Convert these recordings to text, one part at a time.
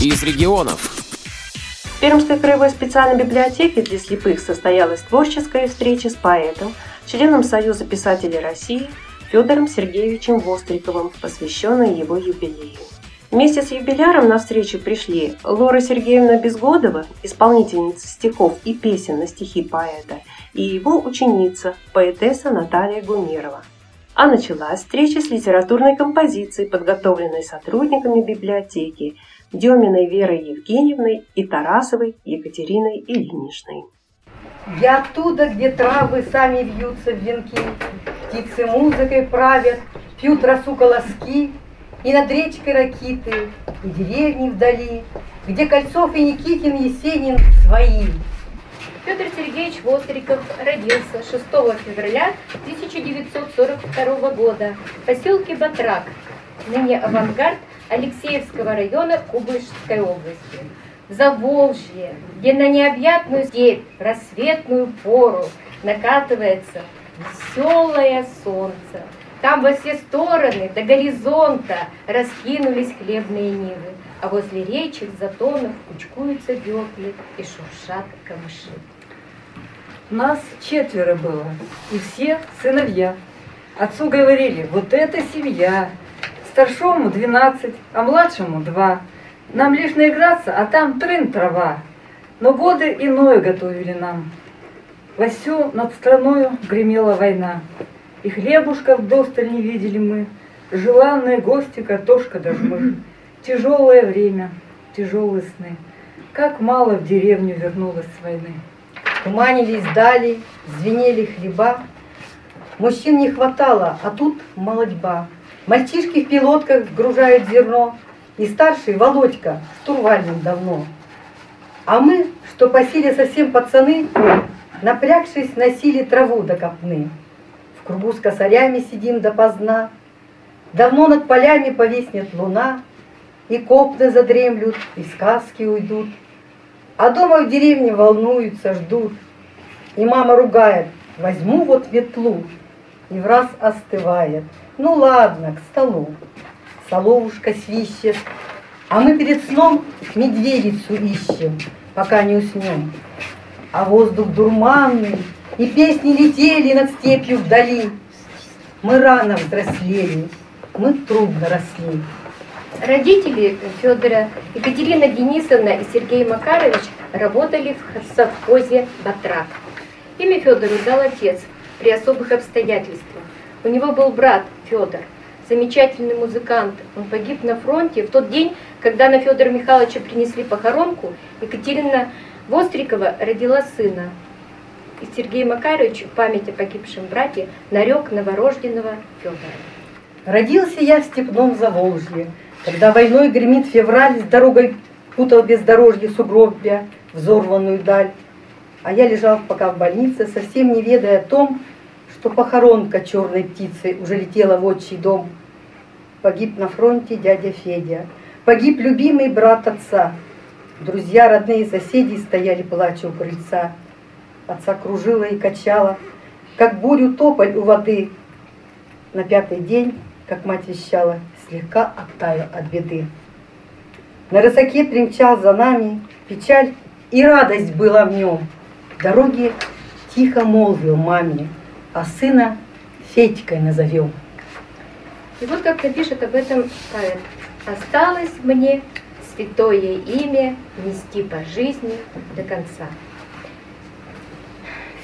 из регионов. В Пермской краевой специальной библиотеке для слепых состоялась творческая встреча с поэтом, членом Союза писателей России Федором Сергеевичем Востриковым, посвященной его юбилею. Вместе с юбиляром на встречу пришли Лора Сергеевна Безгодова, исполнительница стихов и песен на стихи поэта, и его ученица, поэтесса Наталья Гумерова. А началась встреча с литературной композицией, подготовленной сотрудниками библиотеки Деминой Верой Евгеньевной и Тарасовой Екатериной Ильиничной. Я оттуда, где травы сами вьются в венки, Птицы музыкой правят, пьют росу колоски, И над речкой ракиты, и деревни вдали, Где Кольцов и Никитин Есенин свои. Петр Сергеевич Востриков родился 6 февраля 1942 года в поселке Батрак, ныне авангард Алексеевского района Кубышской области. В Заволжье, где на необъятную степь, рассветную пору накатывается веселое солнце. Там во все стороны до горизонта раскинулись хлебные нивы, а возле речек затонов кучкуются беклы и шуршат камыши. Нас четверо было, и все сыновья. Отцу говорили, вот это семья. Старшому двенадцать, а младшему два. Нам лишь наиграться, а там трын трава. Но годы иное готовили нам. Вовсю над страною гремела война. И хлебушка вдосталь не видели мы. Желанные гости, картошка да Тяжелое время, тяжелые сны. Как мало в деревню вернулось с войны. Туманились дали, звенели хлеба. Мужчин не хватало, а тут молодьба. Мальчишки в пилотках сгружают зерно, И старший Володька штурвальным давно. А мы, что по силе совсем пацаны, Напрягшись, носили траву до копны. В кругу с косарями сидим допоздна. Давно над полями повиснет луна, И копны задремлют, и сказки уйдут. А дома в деревне волнуются, ждут. И мама ругает, возьму вот ветлу, И в раз остывает. Ну ладно, к столу. Соловушка свищет, а мы перед сном медведицу ищем, пока не уснем а воздух дурманный, и песни летели над степью вдали. Мы рано взрослели, мы трудно росли. Родители Федора Екатерина Денисовна и Сергей Макарович работали в совхозе «Батрак». Имя Федору дал отец при особых обстоятельствах. У него был брат Федор, замечательный музыкант. Он погиб на фронте в тот день, когда на Федора Михайловича принесли похоронку. Екатерина Вострикова родила сына. И Сергей Макарович в память о погибшем брате нарек новорожденного Федора. Родился я в степном Заволжье, когда войной гремит февраль, с дорогой путал бездорожье сугробья, взорванную даль. А я лежал пока в больнице, совсем не ведая о том, что похоронка черной птицы уже летела в отчий дом. Погиб на фронте дядя Федя, погиб любимый брат отца, Друзья, родные, соседи стояли плача у крыльца. Отца кружила и качала, как бурю тополь у воды. На пятый день, как мать вещала, слегка оттаял от беды. На рысаке примчал за нами печаль и радость была в нем. Дороги тихо молвил маме, а сына Федькой назовем. И вот как напишет об этом поэт. Осталось мне святое имя нести по жизни до конца.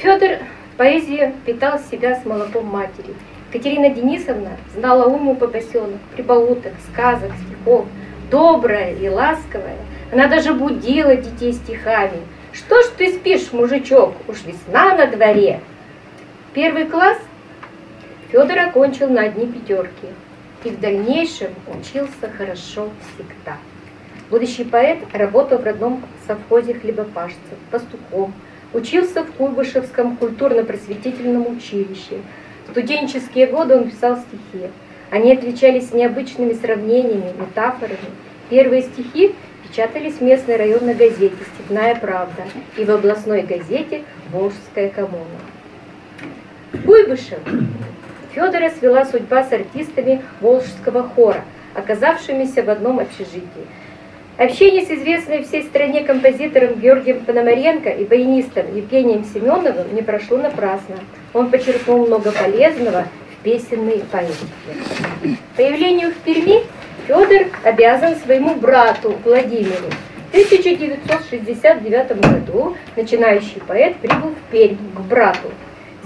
Федор в поэзии питал себя с молоком матери. Катерина Денисовна знала уму по поселок, прибауток, сказок, стихов, добрая и ласковая. Она даже будила детей стихами. Что ж ты спишь, мужичок, уж весна на дворе. Первый класс Федор окончил на одни пятерки и в дальнейшем учился хорошо всегда. Будущий поэт работал в родном совхозе хлебопашцев, пастухом, учился в Куйбышевском культурно-просветительном училище. В студенческие годы он писал стихи. Они отличались необычными сравнениями, метафорами. Первые стихи печатались в местной районной газете «Степная правда» и в областной газете «Волжская коммуна». Куйбышев Федора свела судьба с артистами Волжского хора, оказавшимися в одном общежитии – Общение с известным всей стране композитором Георгием Пономаренко и баянистом Евгением Семеновым не прошло напрасно. Он почерпнул много полезного в песенной поэтике. Появлению в Перми Федор обязан своему брату Владимиру. В 1969 году начинающий поэт прибыл в Пермь к брату.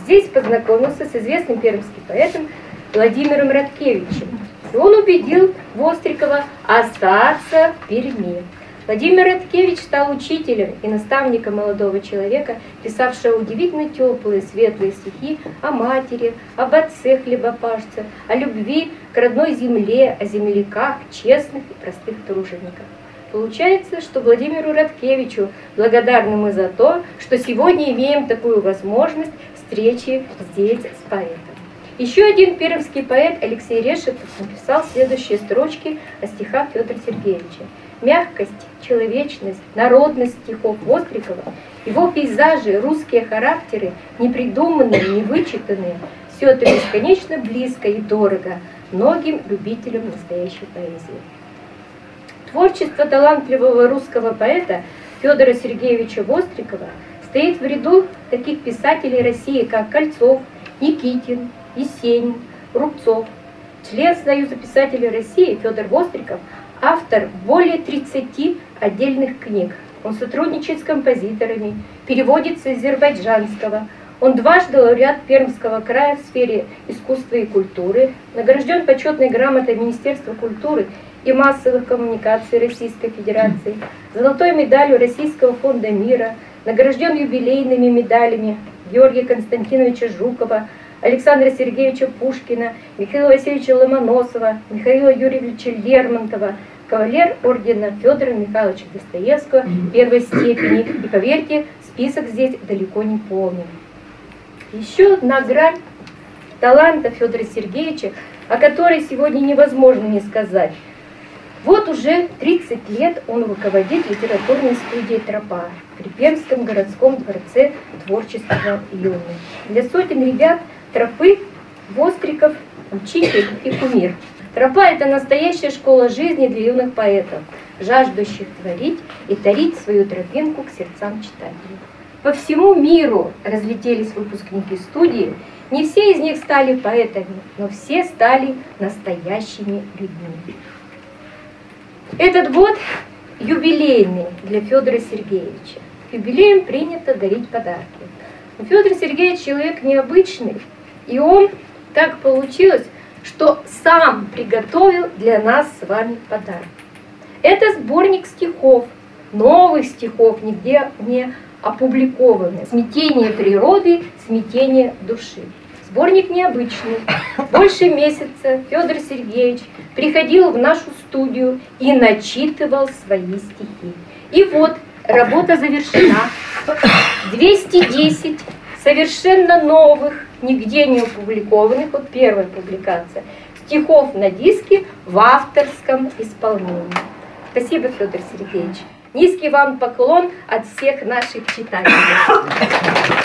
Здесь познакомился с известным пермским поэтом Владимиром Радкевичем. И он убедил Вострикова остаться в Перми. Владимир Радкевич стал учителем и наставником молодого человека, писавшего удивительно теплые, светлые стихи о матери, об отце хлебопашца, о любви к родной земле, о земляках, честных и простых тружениках. Получается, что Владимиру Радкевичу благодарны мы за то, что сегодня имеем такую возможность встречи здесь с поэтом. Еще один пермский поэт Алексей Решетов написал следующие строчки о стихах Федора Сергеевича. Мягкость, человечность, народность стихов Вострикова, его пейзажи, русские характеры, непридуманные, невычитанные, все это бесконечно близко и дорого многим любителям настоящей поэзии. Творчество талантливого русского поэта Федора Сергеевича Вострикова стоит в ряду таких писателей России, как Кольцов, Никитин, Есенин, Рубцов. Член Союза писателей России Федор Востриков – автор более 30 отдельных книг. Он сотрудничает с композиторами, переводит с азербайджанского. Он дважды лауреат Пермского края в сфере искусства и культуры, награжден почетной грамотой Министерства культуры и массовых коммуникаций Российской Федерации, золотой медалью Российского фонда мира, награжден юбилейными медалями Георгия Константиновича Жукова, Александра Сергеевича Пушкина, Михаила Васильевича Ломоносова, Михаила Юрьевича Лермонтова, кавалер ордена Федора Михайловича Достоевского первой степени. И поверьте, список здесь далеко не полный. Еще одна грань таланта Федора Сергеевича, о которой сегодня невозможно не сказать. Вот уже 30 лет он руководит литературной студией «Тропа» при Пермском городском дворце творчества юных. Для сотен ребят тропы, востриков, учитель и кумир. Тропа – это настоящая школа жизни для юных поэтов, жаждущих творить и тарить свою тропинку к сердцам читателей. По всему миру разлетелись выпускники студии. Не все из них стали поэтами, но все стали настоящими людьми. Этот год юбилейный для Федора Сергеевича. Юбилеем принято дарить подарки. Но Федор Сергеевич человек необычный, и он так получилось, что сам приготовил для нас с вами подарок. Это сборник стихов, новых стихов, нигде не опубликованных. «Смятение природы, смятение души». Сборник необычный. Больше месяца Федор Сергеевич приходил в нашу студию и начитывал свои стихи. И вот работа завершена. 210 совершенно новых, нигде не опубликованных, вот первая публикация, стихов на диске в авторском исполнении. Спасибо, Федор Сергеевич. Низкий вам поклон от всех наших читателей.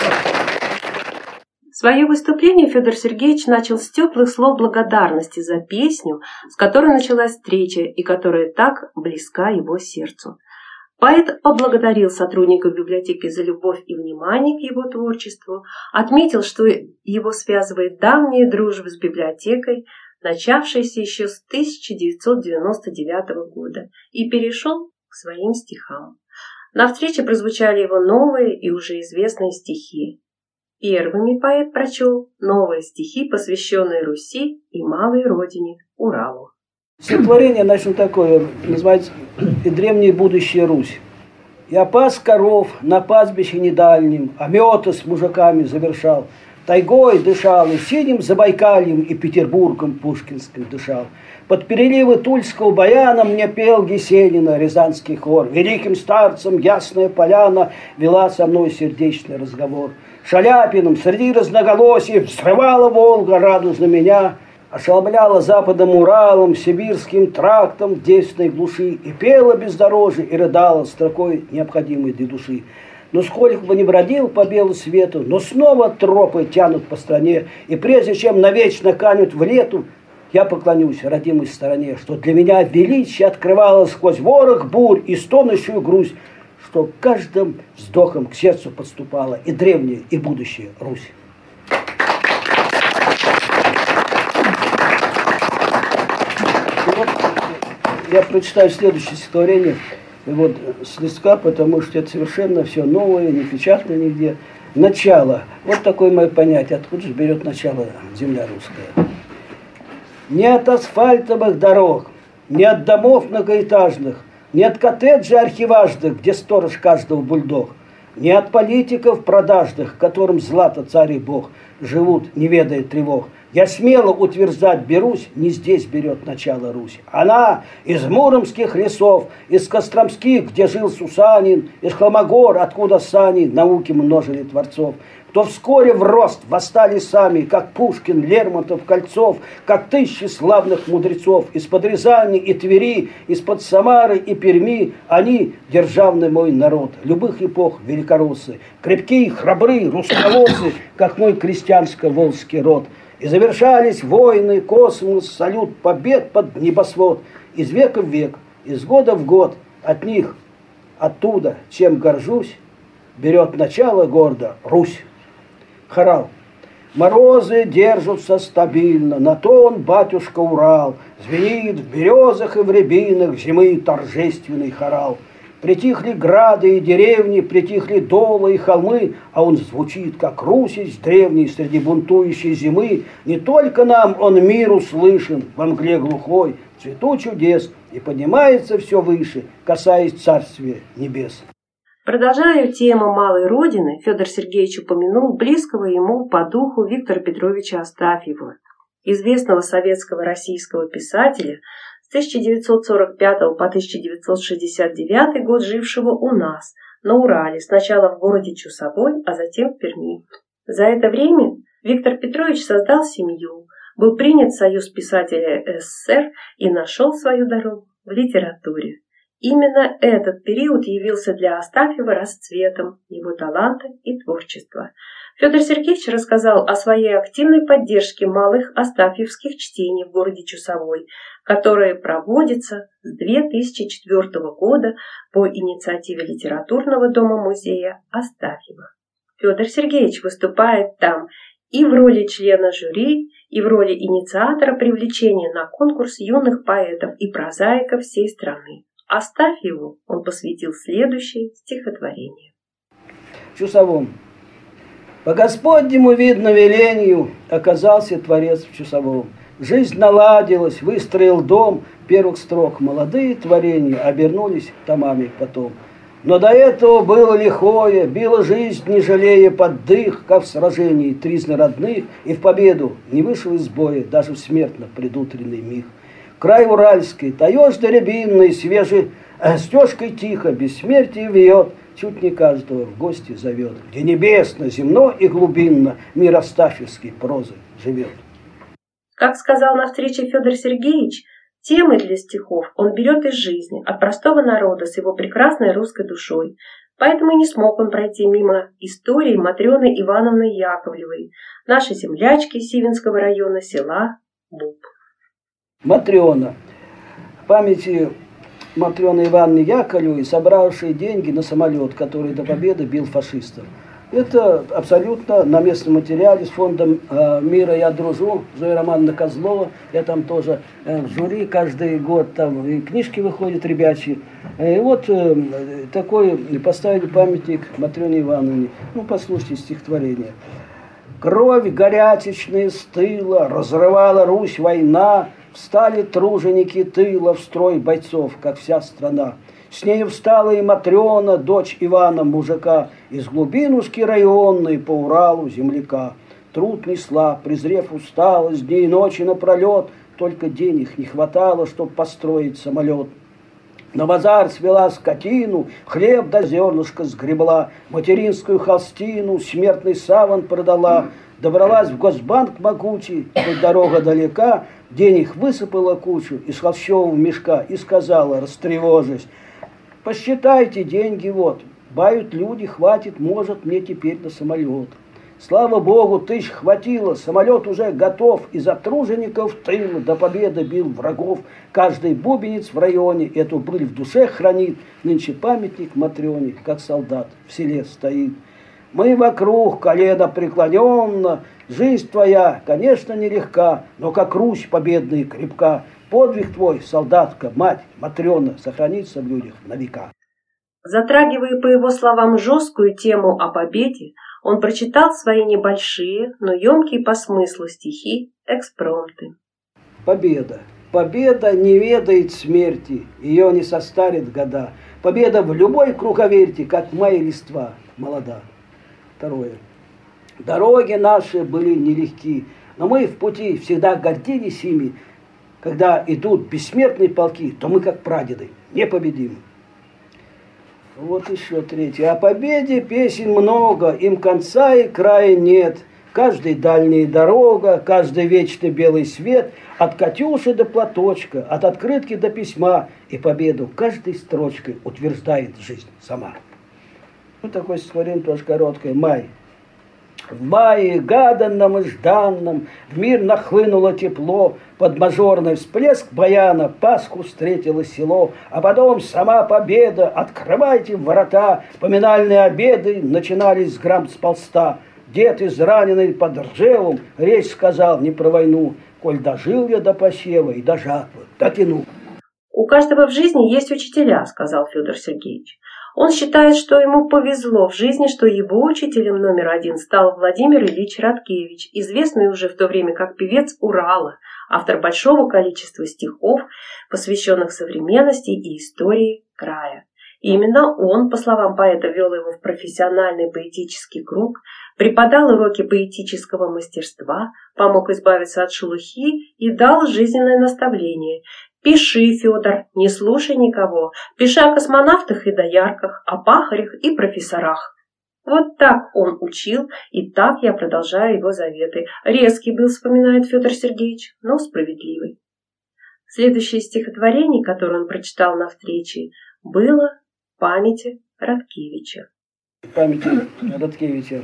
Свое выступление Федор Сергеевич начал с теплых слов благодарности за песню, с которой началась встреча и которая так близка его сердцу. Поэт поблагодарил сотрудников библиотеки за любовь и внимание к его творчеству, отметил, что его связывает давняя дружба с библиотекой, начавшаяся еще с 1999 года, и перешел к своим стихам. На встрече прозвучали его новые и уже известные стихи. Первыми поэт прочел новые стихи, посвященные Руси и малой родине Уралу. Стихотворение начну такое, называется «И древняя будущая Русь». Я пас коров на пастбище недальнем, а мета с мужиками завершал. Тайгой дышал, и синим Забайкальем, и Петербургом Пушкинским дышал. Под переливы Тульского баяна мне пел Гесенина, Рязанский хор. Великим старцем ясная поляна вела со мной сердечный разговор. Шаляпиным среди разноголосий взрывала Волга радужно меня – ошеломляла западом Уралом, сибирским трактом в девственной глуши, и пела бездорожье, и рыдала строкой необходимой для души. Но сколько бы ни бродил по белу свету, но снова тропы тянут по стране, и прежде чем навечно канут в лету, Я поклонюсь родимой стороне, что для меня величие открывало сквозь ворох бурь и стонущую грусть, что каждым вздохом к сердцу подступала и древняя, и будущая Русь. я прочитаю следующее стихотворение вот, с листка, потому что это совершенно все новое, не печатно нигде. Начало. Вот такое мое понятие. Откуда же берет начало земля русская? Не от асфальтовых дорог, не от домов многоэтажных, не от коттеджей архиважных, где сторож каждого бульдог, не от политиков продажных, которым злато царь и бог, живут, не ведая тревог – я смело утверждать берусь, не здесь берет начало Русь. Она из муромских лесов, из Костромских, где жил Сусанин, из Холмогор, откуда сани науки множили творцов то вскоре в рост восстали сами, как Пушкин, Лермонтов, Кольцов, как тысячи славных мудрецов из-под Рязани и Твери, из-под Самары и Перми, они державный мой народ, любых эпох великороссы, крепкие, храбрые, русковосы, как мой крестьянско-волжский род – и завершались войны, космос, салют, побед под небосвод. Из века в век, из года в год от них, оттуда, чем горжусь, берет начало гордо Русь. Хорал. Морозы держатся стабильно, на то он, батюшка, Урал. Звенит в березах и в рябинах зимы торжественный хорал – Притихли грады и деревни, притихли долы и холмы, а он звучит, как русич древний среди бунтующей зимы. Не только нам он мир услышан во мгле глухой, цвету чудес, и поднимается все выше, касаясь царствия небес. Продолжая тему малой родины, Федор Сергеевич упомянул близкого ему по духу Виктора Петровича Астафьева, известного советского российского писателя, 1945 по 1969 год жившего у нас, на Урале, сначала в городе Чусовой, а затем в Перми. За это время Виктор Петрович создал семью, был принят в Союз писателей СССР и нашел свою дорогу в литературе. Именно этот период явился для Астафьева расцветом его таланта и творчества. Федор Сергеевич рассказал о своей активной поддержке малых астафьевских чтений в городе Чусовой, которое проводится с 2004 года по инициативе литературного дома-музея Астафьева. Федор Сергеевич выступает там и в роли члена жюри, и в роли инициатора привлечения на конкурс юных поэтов и прозаиков всей страны. Астафьеву он посвятил следующее стихотворение. Чусовом. По Господнему видно велению оказался Творец в Чусовом. Жизнь наладилась, выстроил дом первых строк. Молодые творения обернулись томами потом. Но до этого было лихое, била жизнь, не жалея под дых, как в сражении тризны родных, и в победу не вышел из боя, даже в смертно предутренний миг. Край Уральский, таешь до рябинной, свежий, стежкой тихо, бессмертие вьет, чуть не каждого в гости зовет, где небесно, земно и глубинно мир астафьевской прозы живет. Как сказал на встрече Федор Сергеевич, темы для стихов он берет из жизни, от простого народа с его прекрасной русской душой. Поэтому и не смог он пройти мимо истории Матрены Ивановны Яковлевой, нашей землячки Сивинского района села Буб. Матрена. В памяти Матрены Ивановны Яковлевой, собравшие деньги на самолет, который до победы бил фашистов. Это абсолютно на местном материале с фондом э, мира я дружу, Зоя Романовна Козлова, я там тоже э, в жюри каждый год, там и книжки выходят ребячьи. Э, и вот такой поставили памятник Матрёне Ивановне. Ну, послушайте стихотворение. Кровь горячечная стыла, разрывала Русь война, Встали труженики тыла в строй бойцов, как вся страна. С ней встала и Матрена, дочь Ивана мужика, Из глубинушки районной по Уралу земляка. Труд несла, презрев усталость, дней и ночи напролет, Только денег не хватало, чтоб построить самолет. На базар свела скотину, хлеб до зернышка сгребла, материнскую холстину, смертный саван продала, добралась в Госбанк могучий, хоть дорога далека, денег высыпала кучу из холщового мешка и сказала, растревожись, Посчитайте деньги вот. Бают люди, хватит, может мне теперь на самолет. Слава богу, тысяч хватило, самолет уже готов, из тружеников тыл до победы бил врагов. Каждый бубенец в районе эту быль в душе хранит, нынче памятник Матрёне, как солдат в селе стоит. Мы вокруг, колено преклоненно, жизнь твоя, конечно, нелегка, но как Русь победная и крепка, подвиг твой, солдатка, мать, Матрёна, сохранится в людях на века. Затрагивая, по его словам, жесткую тему о победе, он прочитал свои небольшие, но емкие по смыслу стихи экспромты. Победа. Победа не ведает смерти, ее не состарит года. Победа в любой круговерти, как моя листва, молода. Второе. Дороги наши были нелегки, но мы в пути всегда гордились ими. Когда идут бессмертные полки, то мы, как прадеды, непобедимы. Вот еще третье. О победе песен много, им конца и края нет. Каждый дальняя дорога, каждый вечный белый свет, от Катюши до платочка, от открытки до письма, и победу каждой строчкой утверждает жизнь сама. Ну, такой стихотворение тоже короткое. Май. В мае, гаданном и жданном, в мир нахлынуло тепло, под мажорный всплеск баяна Пасху встретило село, а потом сама победа, открывайте ворота, поминальные обеды начинались с грамм с полста. Дед израненный под Ржевом речь сказал не про войну, коль дожил я до посева и до жатвы, дотяну. У каждого в жизни есть учителя, сказал Федор Сергеевич. Он считает, что ему повезло в жизни, что его учителем номер один стал Владимир Ильич Радкевич, известный уже в то время как певец Урала, автор большого количества стихов, посвященных современности и истории края. Именно он, по словам поэта, вел его в профессиональный поэтический круг, преподал уроки поэтического мастерства, помог избавиться от шелухи и дал жизненное наставление Пиши, Федор, не слушай никого. Пиши о космонавтах и доярках, о пахарях и профессорах. Вот так он учил, и так я продолжаю его заветы. Резкий был, вспоминает Федор Сергеевич, но справедливый. Следующее стихотворение, которое он прочитал на встрече, было памяти Радкевича. Памяти Радкевича.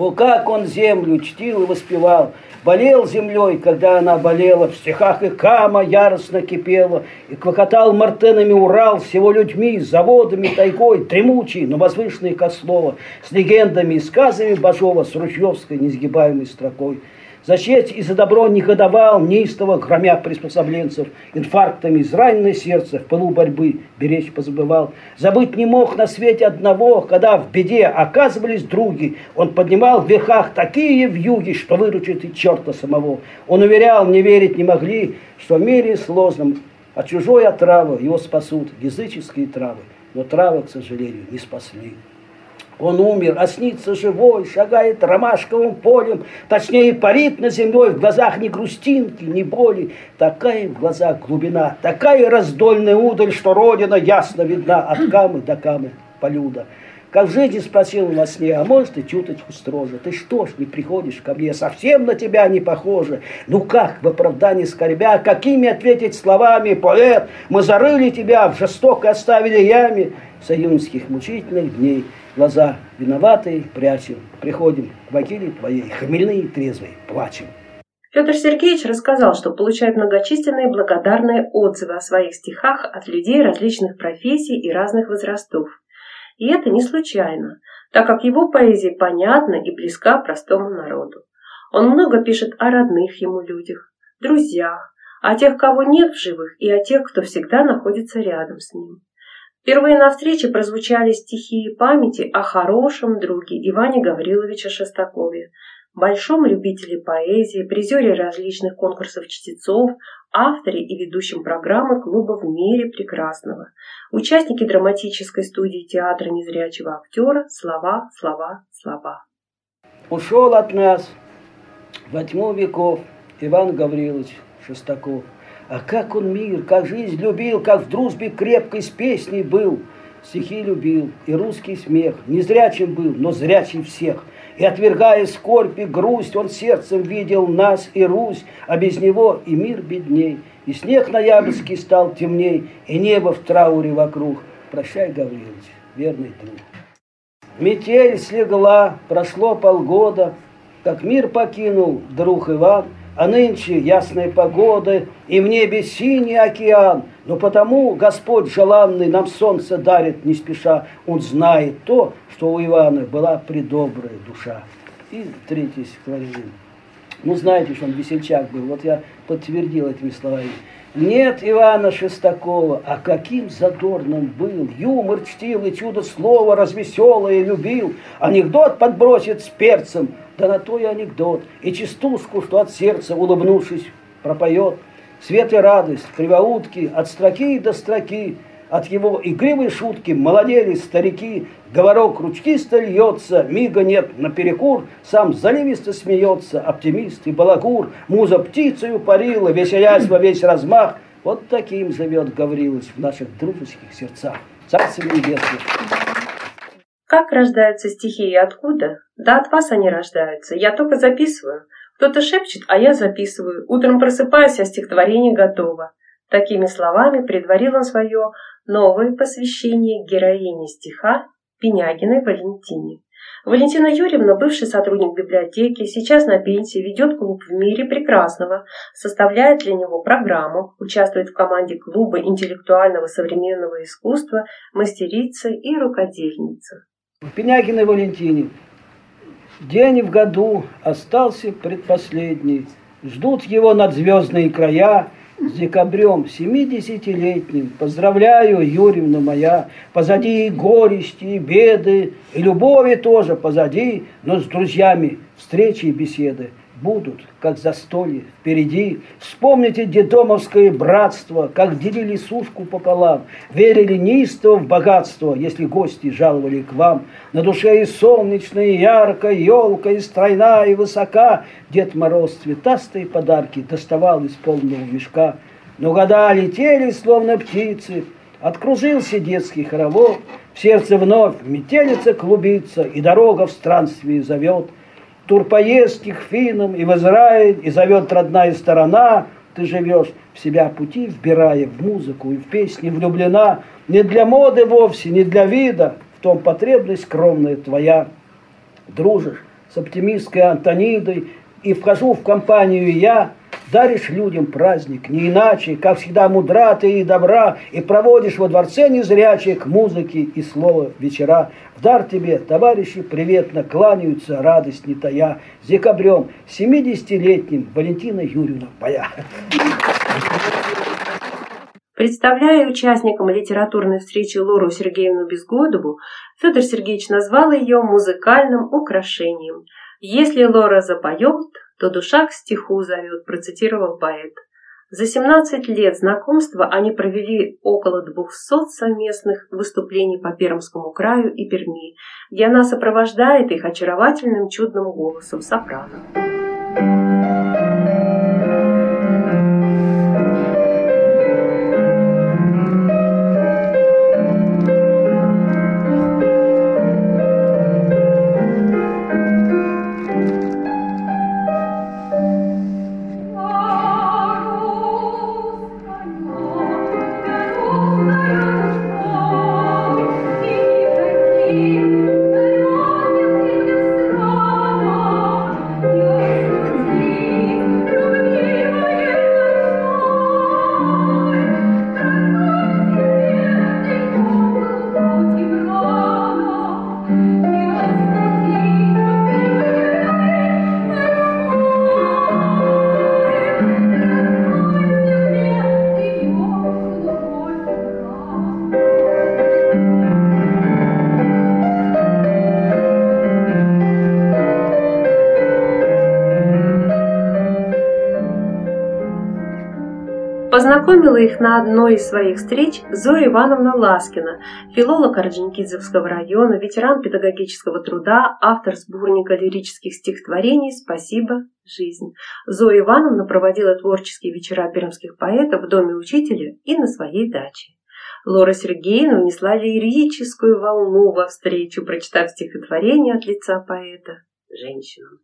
О, как он землю чтил и воспевал, болел землей, когда она болела, в стихах и кама яростно кипела, и клокотал мартенами Урал с его людьми, заводами, тайгой, дремучий, но возвышенный Кослова, с легендами и сказами Бажова, с ручьевской несгибаемой строкой. За честь и за добро не годовал, неистово громя приспособленцев, инфарктами израненное сердце в пылу борьбы беречь позабывал. Забыть не мог на свете одного, когда в беде оказывались други. Он поднимал в верхах такие вьюги, что выручит и черта самого. Он уверял, не верить не могли, что в мире сложном от чужой отравы его спасут языческие травы. Но травы, к сожалению, не спасли. Он умер, а снится живой, шагает ромашковым полем, точнее парит на землей, в глазах ни грустинки, ни боли. Такая в глазах глубина, такая раздольная удаль, что родина ясно видна от камы до камы полюда. Как в жизни спросил во сне, а может и чуточку строже. Ты что ж не приходишь ко мне, совсем на тебя не похоже. Ну как в оправдании скорбя, какими ответить словами, поэт, мы зарыли тебя, в жестоко оставили яме союзских мучительных дней глаза виноватые прячем, приходим к могиле твоей, хмельные и трезвые, плачем. Петр Сергеевич рассказал, что получает многочисленные благодарные отзывы о своих стихах от людей различных профессий и разных возрастов. И это не случайно, так как его поэзия понятна и близка простому народу. Он много пишет о родных ему людях, друзьях, о тех, кого нет в живых, и о тех, кто всегда находится рядом с ним. Впервые на встрече прозвучали стихи памяти о хорошем друге Иване Гавриловиче Шестакове, большом любителе поэзии, призере различных конкурсов чтецов, авторе и ведущем программы клуба «В мире прекрасного», участнике драматической студии театра незрячего актера «Слова, слова, слова». Ушел от нас во тьму веков Иван Гаврилович Шестаков – а как он мир, как жизнь любил, как в дружбе крепкой с песней был. Стихи любил и русский смех, незрячим был, но зрячий всех. И отвергая скорбь и грусть, он сердцем видел нас и Русь, а без него и мир бедней. И снег ноябрьский стал темней, и небо в трауре вокруг. Прощай, Гаврилович, верный друг. Метель слегла, прошло полгода, Как мир покинул друг Иван, А нынче ясная погода, И в небе синий океан. Но потому Господь желанный Нам солнце дарит не спеша. Он знает то, что у Ивана Была предобрая душа. И третье стихотворение. Ну, знаете, что он весельчак был. Вот я подтвердил этими словами. Нет Ивана Шестакова, а каким задорным был, Юмор чтил и чудо слова развеселое любил, Анекдот подбросит с перцем, да на то и анекдот, И частушку, что от сердца, улыбнувшись, пропоет. Свет и радость, кривоутки, от строки до строки, от его игривой шутки молодели старики, говорок ручкисто льется, мига нет наперекур, сам заливисто смеется, оптимист и балагур, муза птицею парила, веселясь во весь размах. Вот таким живет Гаврилович в наших дружеских сердцах. Царствие небесное. Как рождаются стихи и откуда? Да от вас они рождаются. Я только записываю. Кто-то шепчет, а я записываю. Утром просыпаюсь, а стихотворение готово. Такими словами предварил он свое новое посвящение героине стиха Пенягиной Валентине. Валентина Юрьевна, бывший сотрудник библиотеки, сейчас на пенсии, ведет клуб в мире прекрасного, составляет для него программу, участвует в команде клуба интеллектуального современного искусства, мастерица и рукодельница. Пенягиной Валентине. День в году остался предпоследний. Ждут его над звездные края, с декабрем семидесятилетним. Поздравляю, Юрьевна моя, позади и горести, и беды, и любови тоже позади, но с друзьями встречи и беседы будут, как застолье впереди. Вспомните дедомовское братство, как делили сушку пополам, верили неистово в богатство, если гости жаловали к вам. На душе и солнечно, и ярко, елка и стройна, и высока. Дед Мороз цветастые подарки доставал из полного мешка. Но года летели, словно птицы, Откружился детский хоровод, в сердце вновь метелица клубится, и дорога в странстве зовет – турпоездки к финам и в Израиль, и зовет родная сторона, ты живешь в себя пути, вбирая в музыку и в песни влюблена, не для моды вовсе, не для вида, в том потребность скромная твоя. Дружишь с оптимистской Антонидой, и вхожу в компанию я, Даришь людям праздник, не иначе, как всегда мудра ты и добра, и проводишь во дворце незрячих музыки и слова вечера. В дар тебе, товарищи, приветно кланяются, радость не тая. С декабрем, 70-летним Валентина Юрьевна Пая. Представляя участникам литературной встречи Лору Сергеевну Безгодову, Федор Сергеевич назвал ее музыкальным украшением. Если Лора запоет, то душа к стиху зовет, процитировал поэт. За 17 лет знакомства они провели около 200 совместных выступлений по Пермскому краю и Перми, где она сопровождает их очаровательным чудным голосом сопрано. Познакомила их на одной из своих встреч Зоя Ивановна Ласкина, филолог Орджоникидзевского района, ветеран педагогического труда, автор сборника лирических стихотворений «Спасибо, жизнь». Зоя Ивановна проводила творческие вечера пермских поэтов в доме учителя и на своей даче. Лора Сергеевна внесла лирическую волну во встречу, прочитав стихотворение от лица поэта женщинам.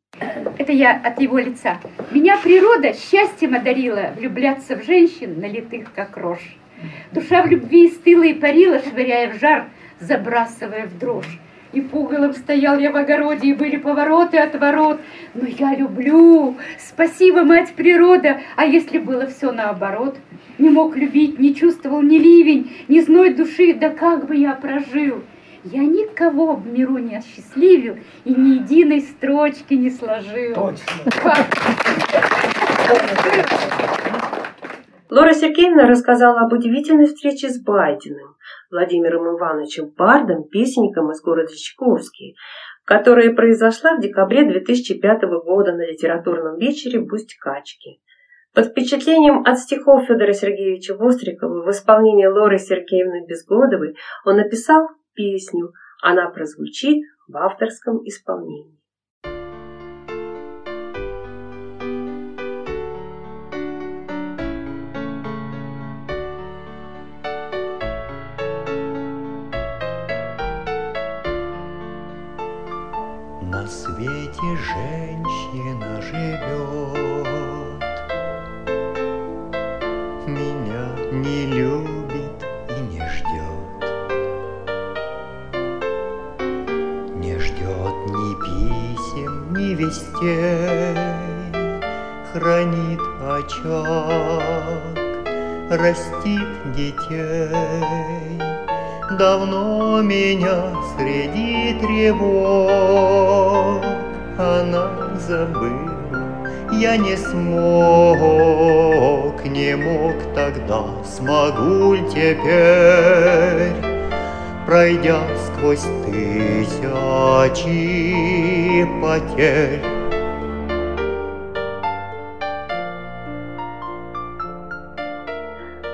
Это я от его лица. Меня природа счастьем одарила влюбляться в женщин, налитых как рожь. Душа в любви стыла и парила, швыряя в жар, забрасывая в дрожь. И пугалом стоял я в огороде, и были повороты от ворот. Но я люблю, спасибо, мать природа. А если было все наоборот? Не мог любить, не чувствовал ни ливень, ни зной души, да как бы я прожил? Я никого в миру не осчастливил и ни единой строчки не сложил. Точно. Лора Сергеевна рассказала об удивительной встрече с Байденом, Владимиром Ивановичем Бардом, песенником из города Чайковский, которая произошла в декабре 2005 года на литературном вечере в Усть-Качке. Под впечатлением от стихов Федора Сергеевича Вострикова в исполнении Лоры Сергеевны Безгодовой он написал песню. Она прозвучит в авторском исполнении. Не смог, не мог тогда, смогу теперь, Пройдя сквозь тысячи потерь.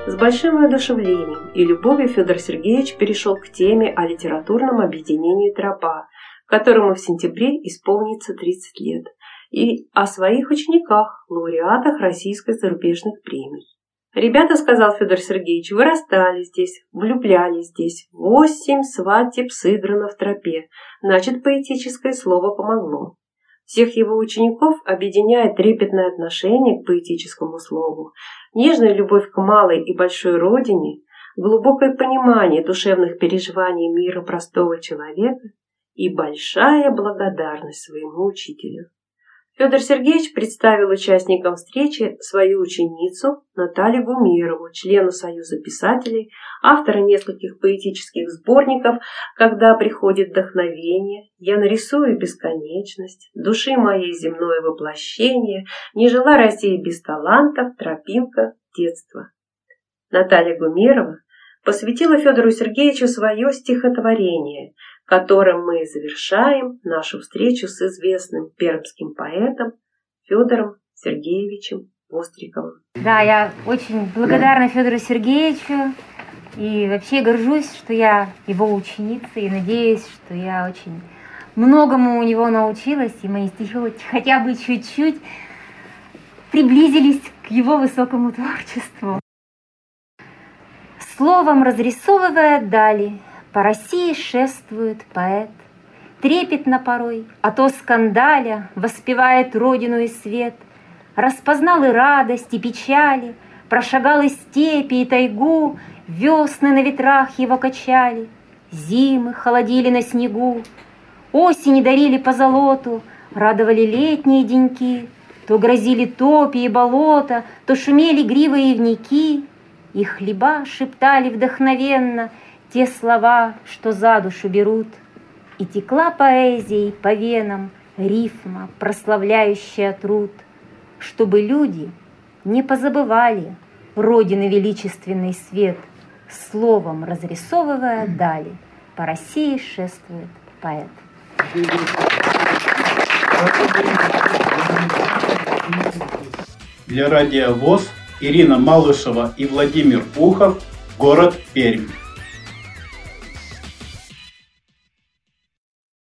С большим воодушевлением и любовью Федор Сергеевич перешел к теме о литературном объединении «Тропа», которому в сентябре исполнится 30 лет, и о своих учениках, лауреатах российской зарубежных премий. «Ребята, — сказал Федор Сергеевич, — вырастали здесь, влюблялись здесь. Восемь свадеб сыграно в тропе. Значит, поэтическое слово помогло. Всех его учеников объединяет трепетное отношение к поэтическому слову, нежная любовь к малой и большой родине, глубокое понимание душевных переживаний мира простого человека и большая благодарность своему учителю. Федор Сергеевич представил участникам встречи свою ученицу Наталью Гумерову, члену Союза писателей, автора нескольких поэтических сборников «Когда приходит вдохновение», «Я нарисую бесконечность», «Души моей земное воплощение», «Не жила Россия без талантов», «Тропинка детства». Наталья Гумерова посвятила Федору Сергеевичу свое стихотворение – которым мы завершаем нашу встречу с известным пермским поэтом Федором Сергеевичем Востриковым. Да, я очень благодарна Федору Сергеевичу и вообще горжусь, что я его ученица и надеюсь, что я очень многому у него научилась, и мои стихи хотя бы чуть-чуть приблизились к его высокому творчеству. Словом разрисовывая дали, по России шествует поэт, Трепетно порой, а то скандаля Воспевает родину и свет, Распознал и радость, и печали, Прошагал и степи, и тайгу, Весны на ветрах его качали, Зимы холодили на снегу, Осени дарили по золоту, Радовали летние деньки, То грозили топи и болота, То шумели гривы и ивники, И хлеба шептали вдохновенно — те слова, что за душу берут, И текла поэзией по венам рифма, прославляющая труд, Чтобы люди не позабывали Родины величественный свет, Словом разрисовывая дали, По России шествует поэт. Для радиовоз Ирина Малышева и Владимир Пухов, город Пермь.